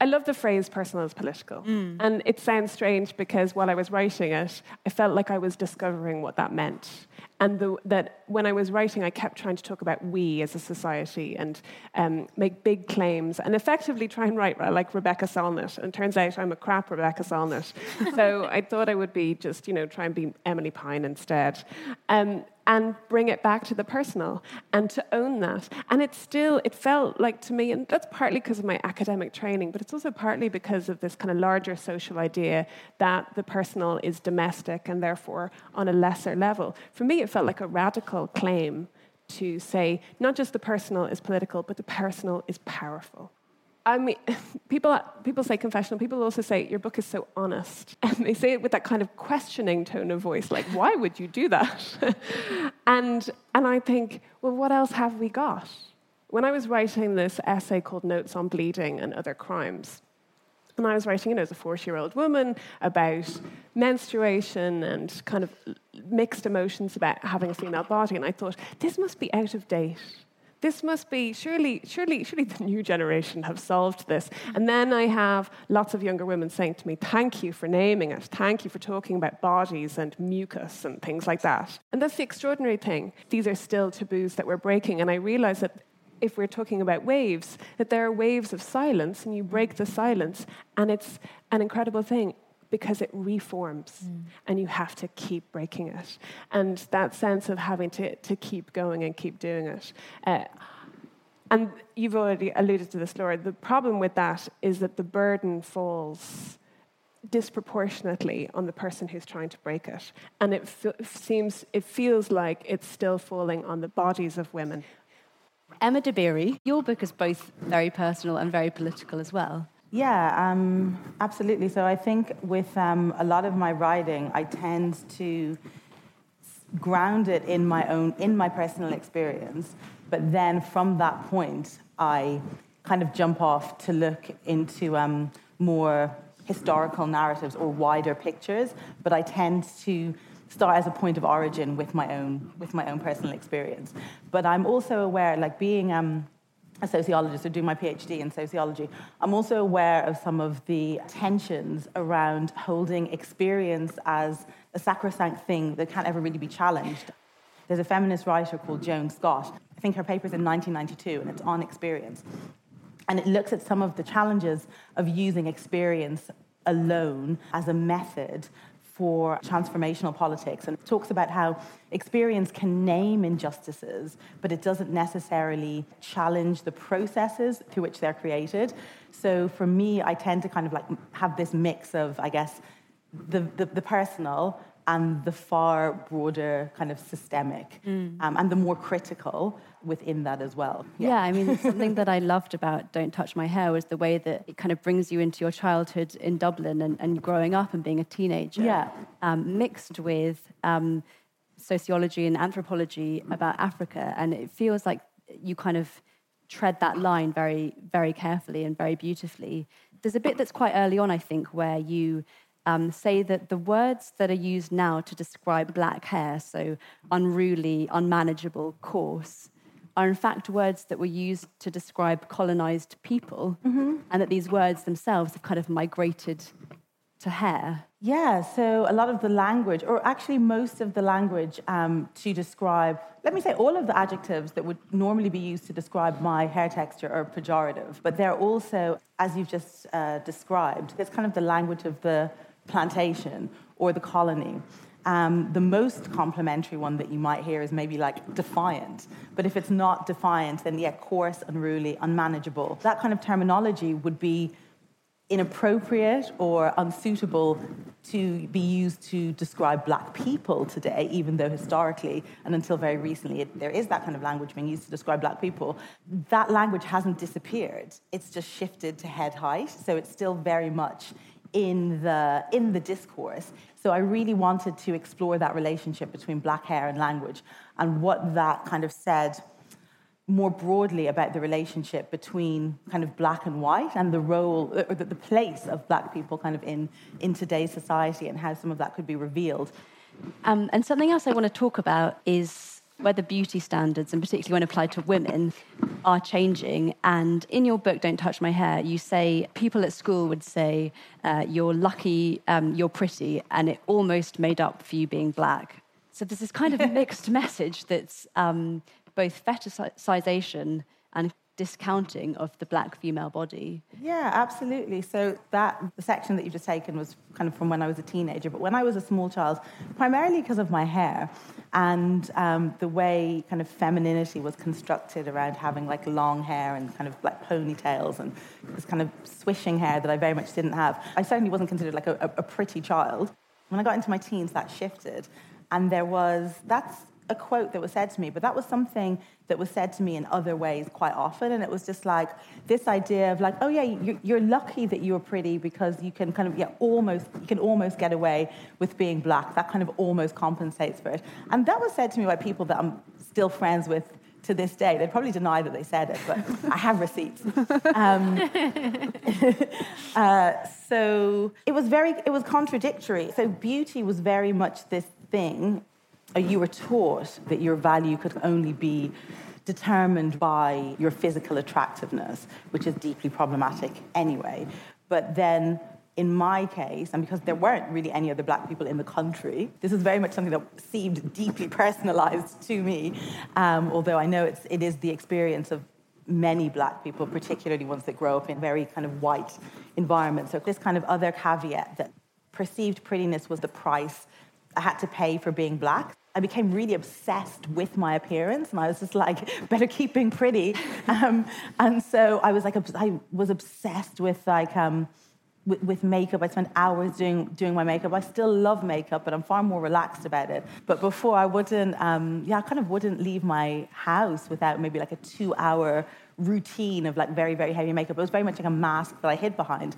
I love the phrase personal is political. Mm. And it sounds strange because while I was writing it, I felt like I was discovering what that meant. And the, that when I was writing, I kept trying to talk about we as a society and um, make big claims and effectively try and write like Rebecca Solnit. And turns out I'm a crap Rebecca Solnit. *laughs* so I thought I would be just, you know, try and be Emilie Pine instead. Um, and bring it back to the personal and to own that. And it still, it felt like to me, and that's partly because of my academic training, but it's also partly because of this kind of larger social idea that the personal is domestic and therefore on a lesser level. For me, it felt like a radical claim to say not just the personal is political, but the personal is powerful. I mean, *laughs* people, people say confessional. People also say your book is so honest. *laughs* And they say it with that kind of questioning tone of voice, like, why would you do that? *laughs* and, and I think, well, what else have we got? When I was writing this essay called Notes on Bleeding and Other Crimes, and I was writing, know, as a 40 year old woman about menstruation and kind of mixed emotions about having a female body. And I thought, this must be out of date this must be surely surely surely the new generation have solved this. And then i have lots of younger women saying to me thank you for naming it. Thank you for talking about bodies and mucus and things like that. And that's the extraordinary thing. These are still taboos that we're breaking. And i realize that if we're talking about waves that there are waves of silence and you break the silence and it's an incredible thing because it reforms mm. and you have to keep breaking it. And that sense of having to, to keep going and keep doing it. Uh, and you've already alluded to this, Laura. The problem with that is that the burden falls disproportionately on the person who's trying to break it. And it f- seems, it feels like it's still falling on the bodies of women. Emma Dabiri, your book is both very personal and very political as well. Yeah, um, absolutely. So I think with um, a lot of my writing, I tend to ground it in my own, in my personal experience. But then from that point, I kind of jump off to look into um, more historical narratives or wider pictures. But I tend to start as a point of origin with my own, with my own personal experience. But I'm also aware, like being um, a sociologist or do my PhD in sociology, I'm also aware of some of the tensions around holding experience as a sacrosanct thing that can't ever really be challenged. There's a feminist writer called Joan Scott. I think her paper's in 1992 and it's on experience. And it looks at some of the challenges of using experience alone as a method for transformational politics and talks about how experience can name injustices, but it doesn't necessarily challenge the processes through which they're created. So for me, I tend to kind of like have this mix of, I guess, the, the, the personal and the far broader kind of systemic mm. um, and the more critical within that as well. Yeah, yeah I mean, something that I loved about Don't Touch My Hair was the way that it kind of brings you into your childhood in Dublin and, and growing up and being a teenager. Yeah. Um, mixed with um, sociology and anthropology about Africa. And it feels like you kind of tread that line very, very carefully and very beautifully. There's a bit that's quite early on, I think, where you um, say that the words that are used now to describe black hair, so unruly, unmanageable, coarse, are in fact words that were used to describe colonized people, mm-hmm. and that these words themselves have kind of migrated to hair. Yeah, so a lot of the language, or actually most of the language um, to describe, let me say, all of the adjectives that would normally be used to describe my hair texture are pejorative, but they're also, as you've just uh, described, it's kind of the language of the plantation or the colony. Um, the most complimentary one that you might hear is maybe like defiant. But if it's not defiant, then yeah, coarse, unruly, unmanageable. That kind of terminology would be inappropriate or unsuitable to be used to describe black people today, even though historically and until very recently it, there is that kind of language being used to describe black people. That language hasn't disappeared, it's just shifted to head height. So it's still very much in the, in the discourse. So I really wanted to explore that relationship between black hair and language and what that kind of said more broadly about the relationship between kind of black and white and the role or the, the place of black people kind of in, in today's society and how some of that could be revealed. Um, and something else I want to talk about is whether beauty standards, and particularly when applied to women, are changing. And in your book, Don't Touch My Hair, you say people at school would say, uh, You're lucky, um, you're pretty, and it almost made up for you being black. So there's this kind of *laughs* mixed message that's um, both fetishization and discounting of the black female body. Yeah, absolutely. So that the section that you've just taken was kind of from when I was a teenager, but when I was a small child, primarily because of my hair and um, the way kind of femininity was constructed around having like long hair and kind of like ponytails and this kind of swishing hair that I very much didn't have. I certainly wasn't considered like a, a pretty child. When I got into my teens, that shifted. And there was, that's a quote that was said to me, but that was something that was said to me in other ways quite often. And it was just like this idea of like, oh yeah, you're, lucky that you're pretty because you can kind of yeah almost you can almost get away with being black. That kind of almost compensates for it. And that was said to me by people that I'm still friends with to this day. They'd probably deny that they said it, but I have receipts. Um, *laughs* uh, so it was very, it was contradictory. So beauty was very much this thing you were taught that your value could only be determined by your physical attractiveness, which is deeply problematic anyway. But then in my case, and because there weren't really any other black people in the country, this is very much something that seemed deeply *laughs* personalized to me, um, although I know it's, it is the experience of many black people, particularly ones that grow up in very kind of white environments. So, this kind of other caveat that perceived prettiness was the price I had to pay for being black. I became really obsessed with my appearance, and I was just like, *laughs* better keep being pretty. Um, and so I was like, I was obsessed with like. Um, with, with, makeup, I spent hours doing doing my makeup. I still love makeup, but I'm far more relaxed about it. But before, I wouldn't, um, yeah, I kind of wouldn't leave my house without maybe like a two-hour routine of like very very heavy makeup. It was very much like a mask that I hid behind.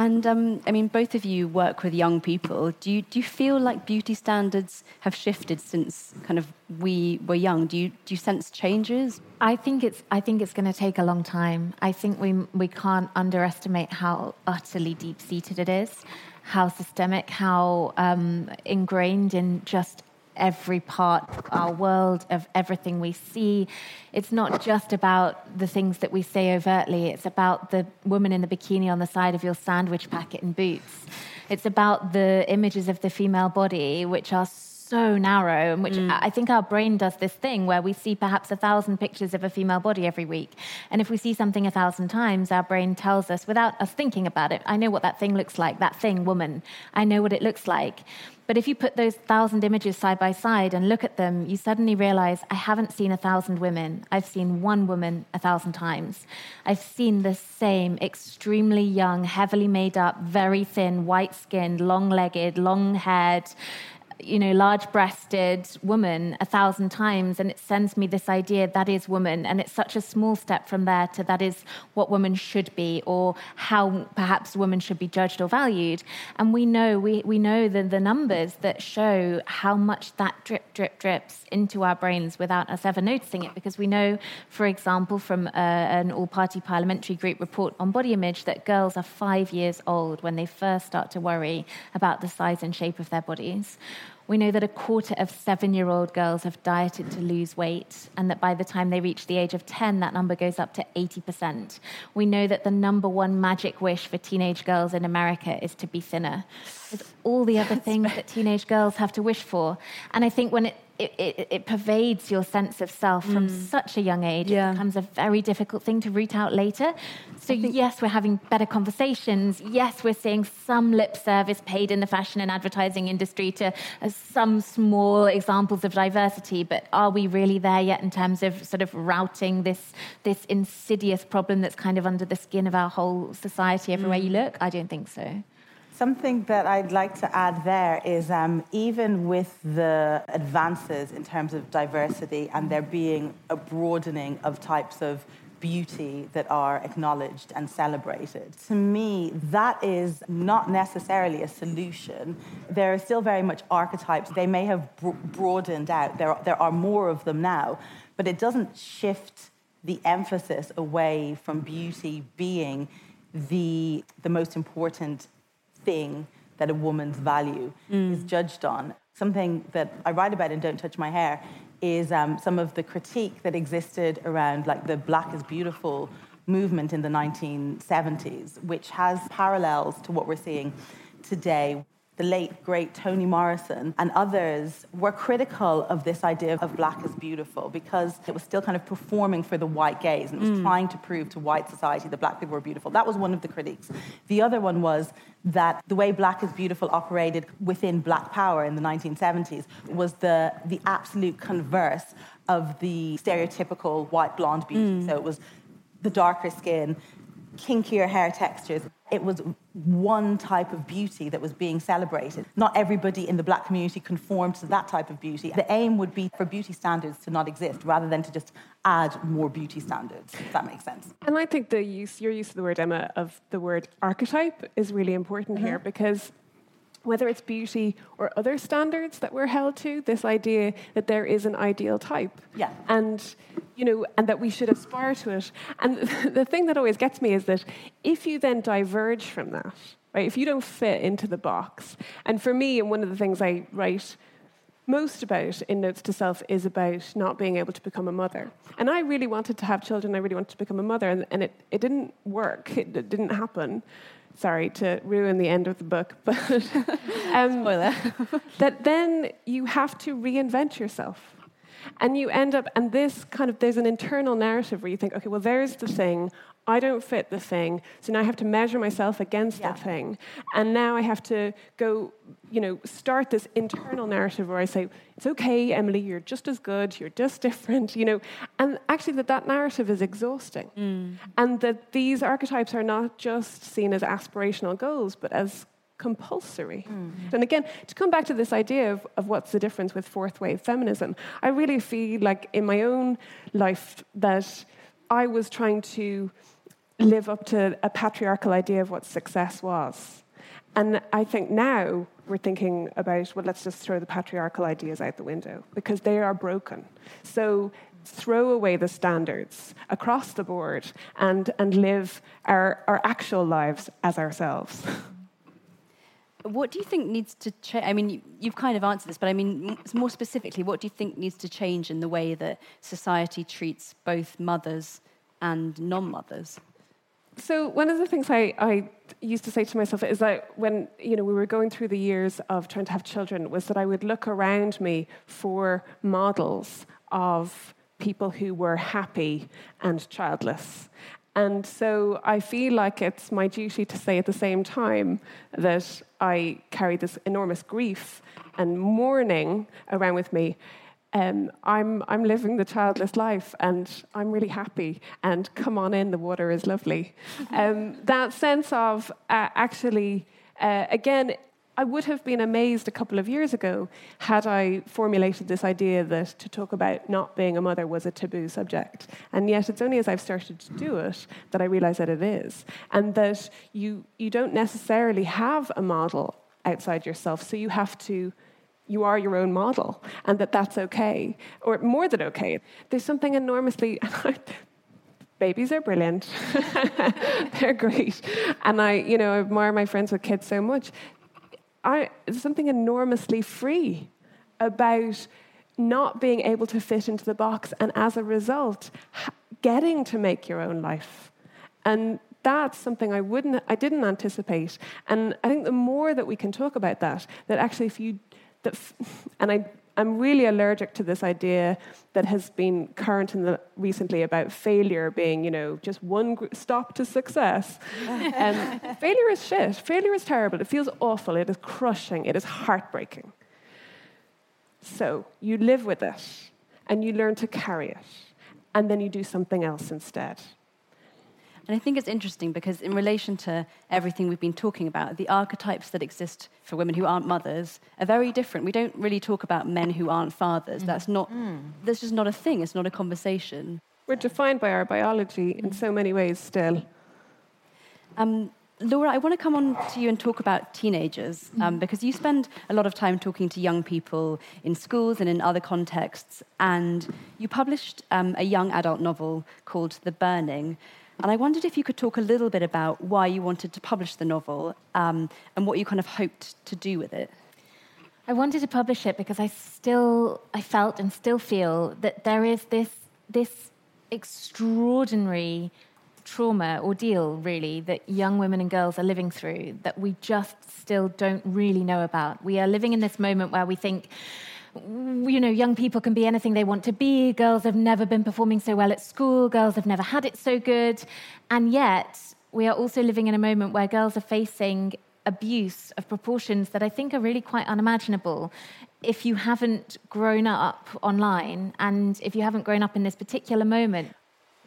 And um, I mean, both of you work with young people. Do you, do you feel like beauty standards have shifted since kind of we were young? Do you, do you sense changes? I think it's I think it's going to take a long time. I think we we can't underestimate how utterly deep seated it is, how systemic, how um, ingrained in just every part of our world, of everything we see. It's not just about the things that we say overtly, it's about the woman in the bikini on the side of your sandwich packet and boots. It's about the images of the female body, which are so narrow, and which mm. I think our brain does this thing where we see perhaps a thousand pictures of a female body every week. And if we see something a thousand times, our brain tells us without us thinking about it, I know what that thing looks like, that thing, woman. I know what it looks like. But if you put those thousand images side by side and look at them, you suddenly realize I haven't seen a thousand women. I've seen one woman a thousand times. I've seen the same extremely young, heavily made up, very thin, white skinned, long legged, long haired, you know, large breasted woman a thousand times, and it sends me this idea that is woman. And it's such a small step from there to that is what women should be, or how perhaps women should be judged or valued. And we know, we, we know the, the numbers that show how much that drip, drip, drips into our brains without us ever noticing it. Because we know, for example, from uh, an all party parliamentary group report on body image, that girls are five years old when they first start to worry about the size and shape of their bodies. We know that a quarter of seven year old girls have dieted to lose weight, and that by the time they reach the age of 10, that number goes up to 80%. We know that the number one magic wish for teenage girls in America is to be thinner. There's all the other things that teenage girls have to wish for. And I think when it it, it, it, pervades your sense of self from mm. such a young age. Yeah. It becomes a very difficult thing to root out later. So, yes, we're having better conversations. Yes, we're seeing some lip service paid in the fashion and advertising industry to uh, some small examples of diversity. But are we really there yet in terms of sort of routing this, this insidious problem that's kind of under the skin of our whole society everywhere mm. you look? I don't think so. Something that I'd like to add there is um, even with the advances in terms of diversity and there being a broadening of types of beauty that are acknowledged and celebrated. To me, that is not necessarily a solution. There are still very much archetypes. They may have broadened out, there are, there are more of them now, but it doesn't shift the emphasis away from beauty being the, the most important thing that a woman's value mm. is judged on. Something that I write about in Don't Touch My Hair is um, some of the critique that existed around like the Black is Beautiful movement in the 1970s, which has parallels to what we're seeing today the late, great Toni Morrison and others were critical of this idea of black as beautiful because it was still kind of performing for the white gaze and it was mm. trying to prove to white society that black people were beautiful. That was one of the critiques. The other one was that the way black is beautiful operated within black power in the 1970s was the, the absolute converse of the stereotypical white blonde beauty. Mm. So it was the darker skin, kinkier hair textures. It was one type of beauty that was being celebrated. Not everybody in the black community conformed to that type of beauty. The aim would be for beauty standards to not exist rather than to just add more beauty standards, if that makes sense. And I think the use, your use of the word, Emma, of the word archetype is really important mm-hmm. here because whether it's beauty or other standards that we're held to, this idea that there is an ideal type. Yeah. And, you know, and that we should aspire to it. And *laughs* the thing that always gets me is that if you then diverge from that, right, if you don't fit into the box, and for me, and one of the things I write most about in Notes to Self is about not being able to become a mother. And I really wanted to have children, I really wanted to become a mother, and, and it, it didn't work, it, it didn't happen sorry to ruin the end of the book, but *laughs* um, spoiler. *laughs* that then you have to reinvent yourself. And you end up, and this kind of, there's an internal narrative where you think, okay, well, there's the thing. I don't fit the thing, so now I have to measure myself against yeah. that thing. And now I have to go, you know, start this internal narrative where I say, it's okay, Emilie, you're just as good, you're just *laughs* different, you know. And actually, that that narrative is exhausting. Mm. And that these archetypes are not just seen as aspirational goals, but as compulsory. Mm. And again, to come back to this idea of, of what's the difference with fourth wave feminism, I really feel like in my own life that I was trying to live up to a patriarchal idea of what success was. And I think now we're thinking about, well, let's just throw the patriarchal ideas out the window because they are broken. So throw away the standards across the board and, and live our, our actual lives as ourselves. What do you think needs to change? I mean, you've kind of answered this, but I mean, more specifically, what do you think needs to change in the way that society treats both mothers and non mothers? So one of the things I, I used to say to myself is that when you know we were going through the years of trying to have children was that I would look around me for models of people who were happy and childless. And so I feel like it's my duty to say at the same time that I carry this enormous grief and mourning around with me um, I'm, I'm living the childless life and I'm really happy. And come on in, the water is lovely. Um, that sense of uh, actually, uh, again, I would have been amazed a couple of years ago had I formulated this idea that to talk about not being a mother was a taboo subject. And yet it's only as I've started to do it that I realize that it is. And that you, you don't necessarily have a model outside yourself, so you have to you are your own model and that that's okay, or more than okay. There's something enormously. *laughs* babies are brilliant. *laughs* They're great. And I, you know, admire my friends with kids so much. I, there's something enormously free about not being able to fit into the box and as a result, getting to make your own life. And that's something I wouldn't I didn't anticipate. And I think the more that we can talk about that, that actually if you that, and I, I'm really allergic to this idea that has been current in the, recently about failure being, you know, just one stop to success. *laughs* um, failure is shit. Failure is terrible. It feels awful. It is crushing. It is heartbreaking. So you live with it and you learn to carry it, and then you do something else instead. And I think it's interesting because, in relation to everything we've been talking about, the archetypes that exist for women who aren't mothers are very different. We don't really talk about men who aren't fathers. That's not, mm. that's just not a thing, it's not a conversation. We're defined by our biology in so many ways still. Um, Laura, I want to come on to you and talk about teenagers um, because you spend a lot of time talking to young people in schools and in other contexts. And you published um, a young adult novel called The Burning, And I wondered if you could talk a little bit about why you wanted to publish the novel um, and what you kind of hoped to do with it. I wanted to publish it because I still, I felt and still feel that there is this, this extraordinary trauma ordeal, really, that young women and girls are living through that we just still don't really know about. We are living in this moment where we think, you know, young people can be anything they want to be. Girls have never been performing so well at school. Girls have never had it so good. And yet, we are also living in a moment where girls are facing abuse of proportions that I think are really quite unimaginable if you haven't grown up online and if you haven't grown up in this particular moment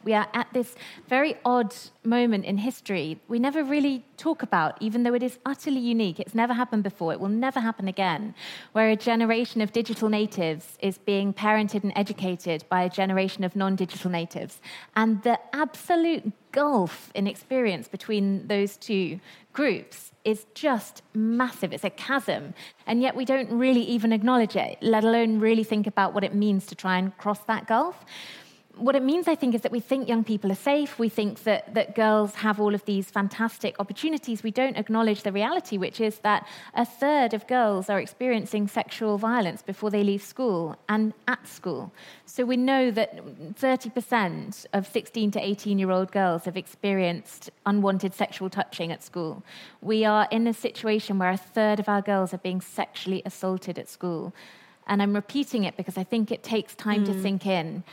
we are at this very odd moment in history we never really talk about, even though it is utterly unique. It's never happened before, it will never happen again, where a generation of digital natives is being parented and educated by a generation of non digital natives. And the absolute gulf in experience between those two groups is just massive. It's a chasm. And yet we don't really even acknowledge it, let alone really think about what it means to try and cross that gulf what it means, I think, is that we think young people are safe. We think that, that girls have all of these fantastic opportunities. We don't acknowledge the reality, which is that a third of girls are experiencing sexual violence before they leave school and at school. So we know that 30% of 16 to 18 year old girls have experienced unwanted sexual touching at school. We are in a situation where a third of our girls are being sexually assaulted at school and I'm repeating it because I think it takes time mm. to hmm. sink in.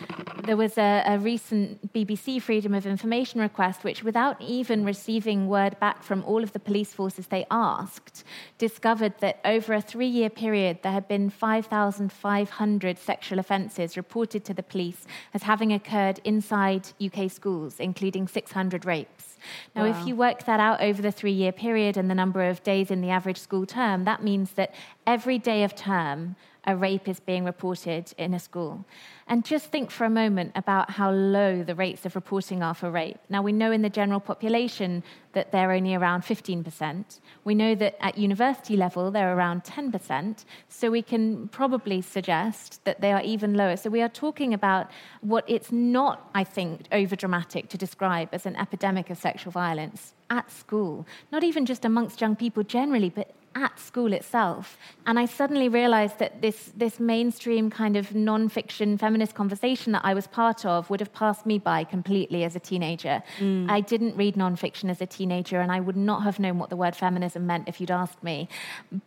There was a, a, recent BBC Freedom of Information request, which, without even receiving word back from all of the police forces they asked, discovered that over a three year period, there had been 5,500 sexual offences reported to the police as having occurred inside UK schools, including 600 rapes. Now, wow. if you work that out over the three year period and the number of days in the average school term, that means that every day of term, a rape is being reported in a school. And just think for a moment about how low the rates of reporting are for rape. Now, we know in the general population that they're only around 15%. We know that at university level, they're around 10%. So we can probably suggest that they are even lower. So we are talking about what it's not, I think, over dramatic to describe as an epidemic of sexual violence at school, not even just amongst young people generally, but at school itself. And I suddenly realized that this, this mainstream kind of non-fiction feminist conversation that I was part of would have passed me by completely as a teenager. Mm. I didn't read non-fiction as a teenager, and I would not have known what the word feminism meant if you'd asked me.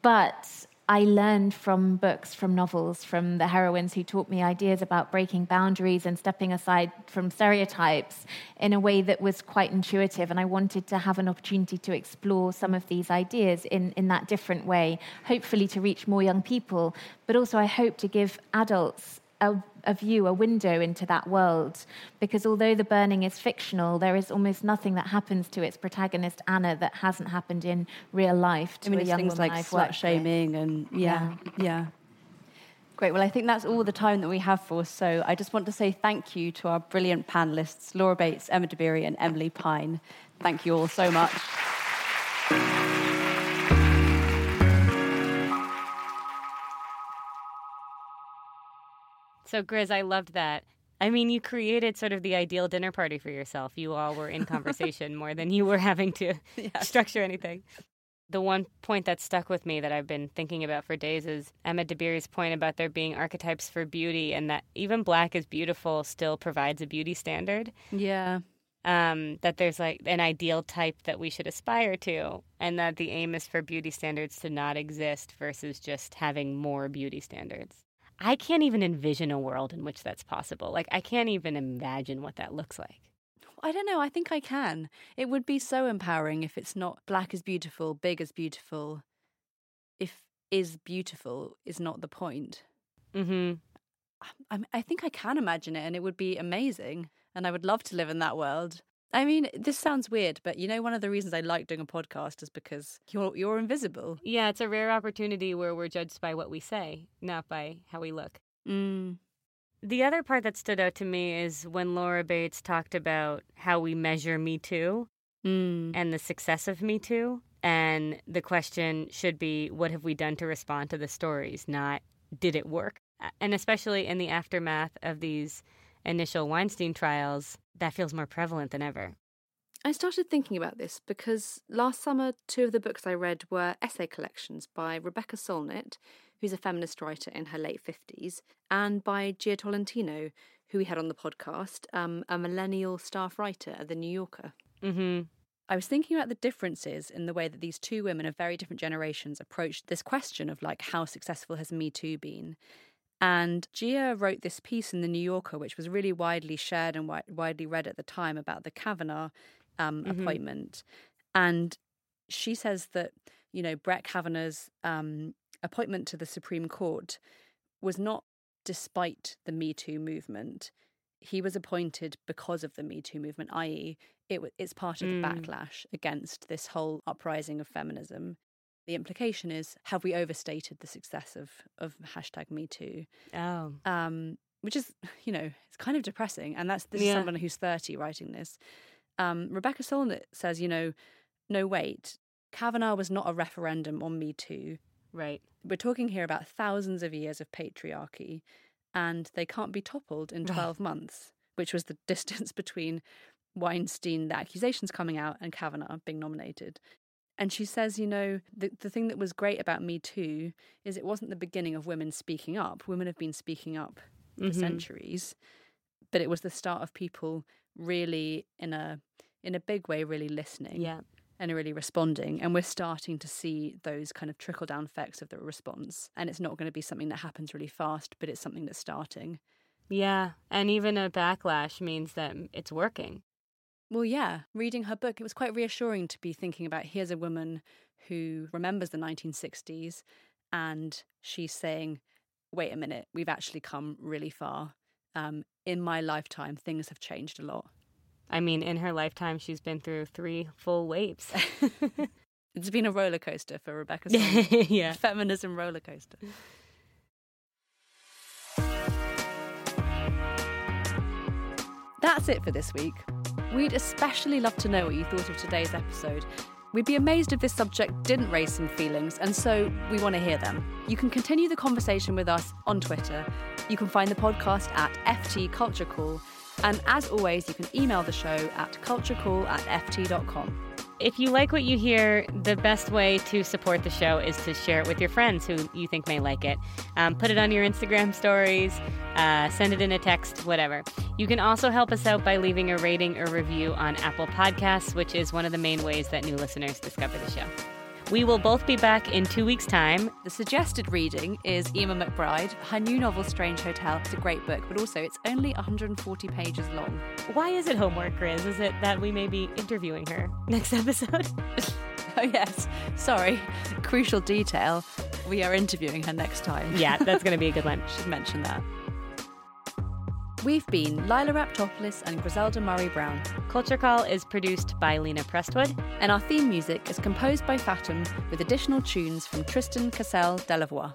But I learned from books, from novels, from the heroines who taught me ideas about breaking boundaries and stepping aside from stereotypes in a way that was quite intuitive. And I wanted to have an opportunity to explore some of these ideas in, in that different way, hopefully to reach more young people. But also, I hope to give adults a, a, view, a window into that world. Because although the burning is fictional, there is almost nothing that happens to its protagonist Anna that hasn't happened in real life to I mean, a young things woman like I've slut shaming with. and yeah, yeah, yeah. Great. Well, I think that's all the time that we have for. So I just want to say thank you to our brilliant panelists, Laura Bates, Emma Dabiri, and Emilie Pine. Thank you all so much. So, Grizz, I loved that. I mean, you created sort of the ideal dinner party for yourself. You all were in conversation *laughs* more than you were having to yes. structure anything. The one point that stuck with me that I've been thinking about for days is Emma Dabiri's point about there being archetypes for beauty and that even black is beautiful still provides a beauty standard. Yeah. Um, that there's like an ideal type that we should aspire to, and that the aim is for beauty standards to not exist versus just having more beauty standards. I can't even envision a world in which that's possible. Like, I can't even imagine what that looks like. I don't know. I think I can. It would be so empowering if it's not black is beautiful, big is beautiful. If is beautiful is not the point. Mm-hmm. I, I think I can imagine it, and it would be amazing. And I would love to live in that world. I mean, this sounds weird, but you know, one of the reasons I like doing a podcast is because you're you're invisible. Yeah, it's a rare opportunity where we're judged by what we say, not by how we look. Mm. The other part that stood out to me is when Laura Bates talked about how we measure Me Too mm. and the success of Me Too. And the question should be, what have we done to respond to the stories, not did it work? And especially in the aftermath of these initial Weinstein trials, that feels more prevalent than ever. I started thinking about this because last summer, two of the books I read were essay collections by Rebecca Solnit, who's a feminist writer in her late 50s, and by Jia Tolentino, who we had on the podcast, um, a millennial staff writer at The New Yorker. Mm-hmm. I was thinking about the differences in the way that these two women of very different generations approached this question of like how successful has Me Too been. And Jia wrote this piece in the New Yorker, which was really widely shared and wi- widely read at the time about the Kavanaugh um, Mhm. appointment. And she says that you know Brett Kavanaugh's um, appointment to the Supreme Court was not despite the Me Too movement. He was appointed because of the Me Too movement, i.e., it, it's part of the Mm. backlash against this whole uprising of feminism. The implication is have we overstated the success of, of hashtag Me Too? Oh. um, which is, you know, it's kind of depressing. And that's this is someone who's 30 writing this. Um, Rebecca Solnit says, you know, no, wait, Kavanaugh was not a referendum on Me Too. Right. We're talking here about thousands of years of patriarchy, and they can't be toppled in 12 months, which was the *laughs* distance between Weinstein, the accusations coming out, and Kavanaugh being nominated. And she says, you know, the, the thing that was great about Me Too is it wasn't the beginning of women speaking up. Women have been speaking up for Mhm. centuries, but it was the start of people really in a in a big way really listening Yeah. and really responding. And we're starting to see those kind of trickle down effects of the response. And it's not going to be something that happens really fast, but it's something that's starting. Yeah. And even a backlash means that it's working. Well, yeah, reading her book, it was quite reassuring to be thinking about here's a woman who remembers the 1960s and she's saying, wait a minute, we've actually come really far. Um, in my lifetime, things have changed a lot. I mean, in her lifetime, she's been through three full waves. *laughs* It's been a roller coaster for Rebecca. *laughs* Yeah. Feminism roller coaster. *laughs* That's it for this week. We'd especially love to know what you thought of today's episode. We'd be amazed if this subject didn't raise some feelings, and so we want to hear them. You can continue the conversation with us on Twitter. You can find the podcast at FT Culture Call. And as always, you can email the show at culturecall at ft.com. If you like what you hear, the best way to support the show is to share it with your friends who you think may like it. Um, put it on your Instagram stories, uh, send it in a text, whatever. You can also help us out by leaving a rating or review on Apple Podcasts, which is one of the main ways that new listeners discover the show. We will both be back in two weeks' time. The suggested reading is Eimear McBride. Her new novel, Strange Hotel, It's a great book, but also it's only 140 pages long. Why is it homework, Grizz? Is it that we may be interviewing her next episode? *laughs* *laughs* Oh, yes. Sorry. Crucial detail. We are interviewing her next time. yeah, that's going to be a good *laughs* one. Should mention that. We've been Lila Raptopoulos and Griselda Murray Brown, Culture Call is produced by Lena Prestwood. and our theme music is composed by Fatum with additional tunes from Tristan Cassell Delavoye.